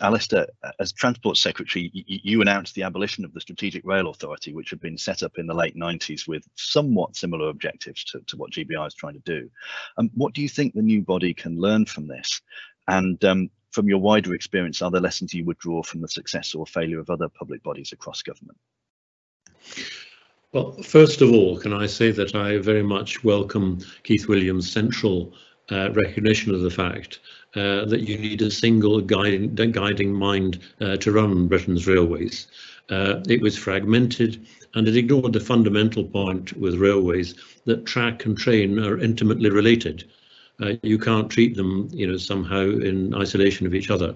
Alistair, as Transport Secretary, you announced the abolition of the Strategic Rail Authority, which had been set up in the late 90s with somewhat similar objectives to, to what GBR is trying to do. Um, what do you think the new body can learn from this? And um, from your wider experience, are there lessons you would draw from the success or failure of other public bodies across government? Well, first of all, can I say that I very much welcome Keith Williams' central uh, recognition of the fact uh, that you need a single guiding, guiding mind uh, to run Britain's railways. Uh, it was fragmented and it ignored the fundamental point with railways that track and train are intimately related. Uh, you can't treat them, you know, somehow in isolation of each other.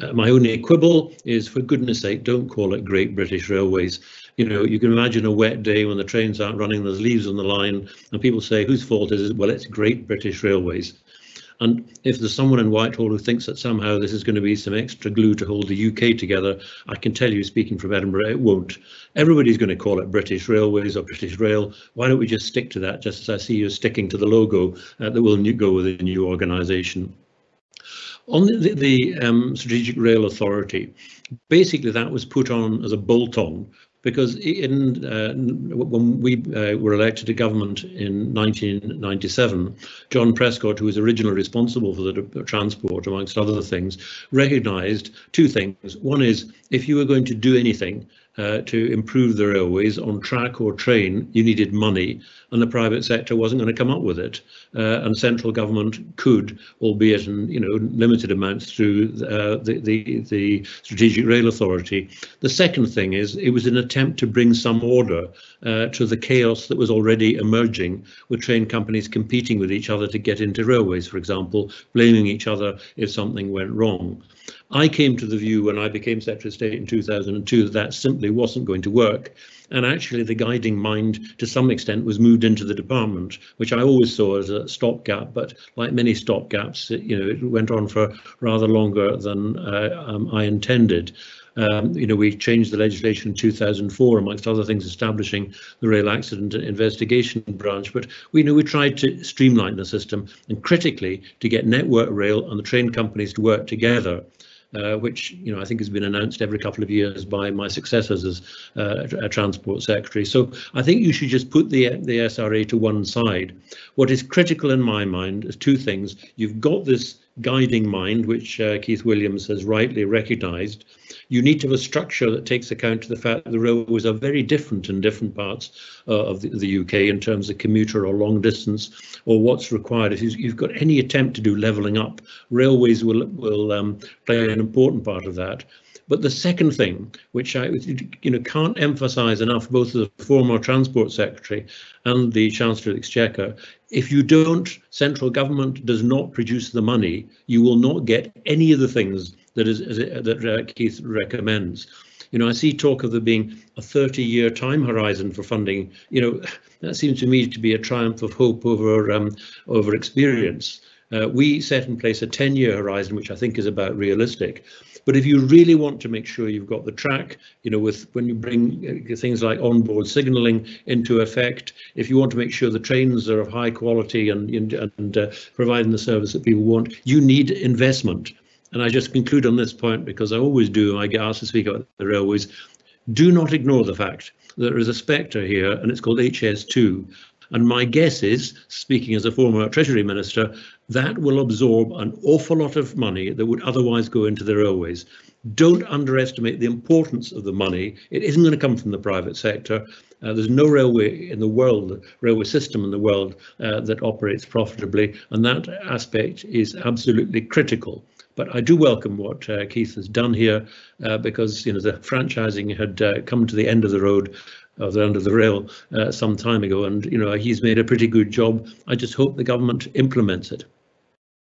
Uh, my only quibble is, for goodness sake, don't call it Great British Railways. You know, you can imagine a wet day when the trains aren't running, there's leaves on the line, and people say, whose fault is it? Well, it's Great British Railways. And if there's someone in Whitehall who thinks that somehow this is going to be some extra glue to hold the UK together, I can tell you, speaking from Edinburgh, it won't. Everybody's going to call it British Railways or British Rail. Why don't we just stick to that, just as I see you sticking to the logo uh, that will go with the new organisation? On the, the um, Strategic Rail Authority, basically that was put on as a bolt-on because in uh, when we uh, were elected to government in 1997, John Prescott, who was originally responsible for the transport, amongst other things, recognised two things. One is if you were going to do anything, uh, to improve the railways on track or train, you needed money, and the private sector wasn't going to come up with it. Uh, and central government could, albeit in you know limited amounts through uh, the, the the strategic rail authority. The second thing is it was an attempt to bring some order uh, to the chaos that was already emerging, with train companies competing with each other to get into railways, for example, blaming each other if something went wrong. I came to the view when I became Secretary of State in 2002 that that simply wasn't going to work. And actually, the guiding mind, to some extent, was moved into the department, which I always saw as a stopgap. But like many stopgaps, you know, it went on for rather longer than uh, um, I intended. Um, you know, we changed the legislation in 2004, amongst other things, establishing the Rail Accident Investigation Branch. But we you know we tried to streamline the system and critically to get Network Rail and the train companies to work together uh, which you know I think has been announced every couple of years by my successors as uh, a transport secretary. So I think you should just put the the SRA to one side. What is critical in my mind is two things. You've got this guiding mind, which uh, Keith Williams has rightly recognised, you need to have a structure that takes account of the fact that the railways are very different in different parts uh, of the, the, UK in terms of commuter or long distance or what's required. If you've got any attempt to do levelling up, railways will will um, play an important part of that. But the second thing, which I you know can't emphasise enough, both the former Transport Secretary and the Chancellor of the Exchequer, if you don't, central government does not produce the money, you will not get any of the things that is, is that uh, Keith recommends. You know, I see talk of there being a 30-year time horizon for funding. You know, that seems to me to be a triumph of hope over um, over experience. Uh, we set in place a 10-year horizon, which I think is about realistic. But if you really want to make sure you've got the track, you know, with when you bring uh, things like onboard signalling into effect, if you want to make sure the trains are of high quality and, and, and uh, providing the service that people want, you need investment. And I just conclude on this point because I always do. I get asked to speak about the railways. Do not ignore the fact that there is a spectre here, and it's called HS2. And my guess is, speaking as a former Treasury Minister, that will absorb an awful lot of money that would otherwise go into the railways. Don't underestimate the importance of the money. It isn't going to come from the private sector. Uh, there's no railway in the world, railway system in the world uh, that operates profitably, and that aspect is absolutely critical. But I do welcome what uh, Keith has done here uh, because you know the franchising had uh, come to the end of the road the end of the rail uh, some time ago, and you know he's made a pretty good job. I just hope the government implements it.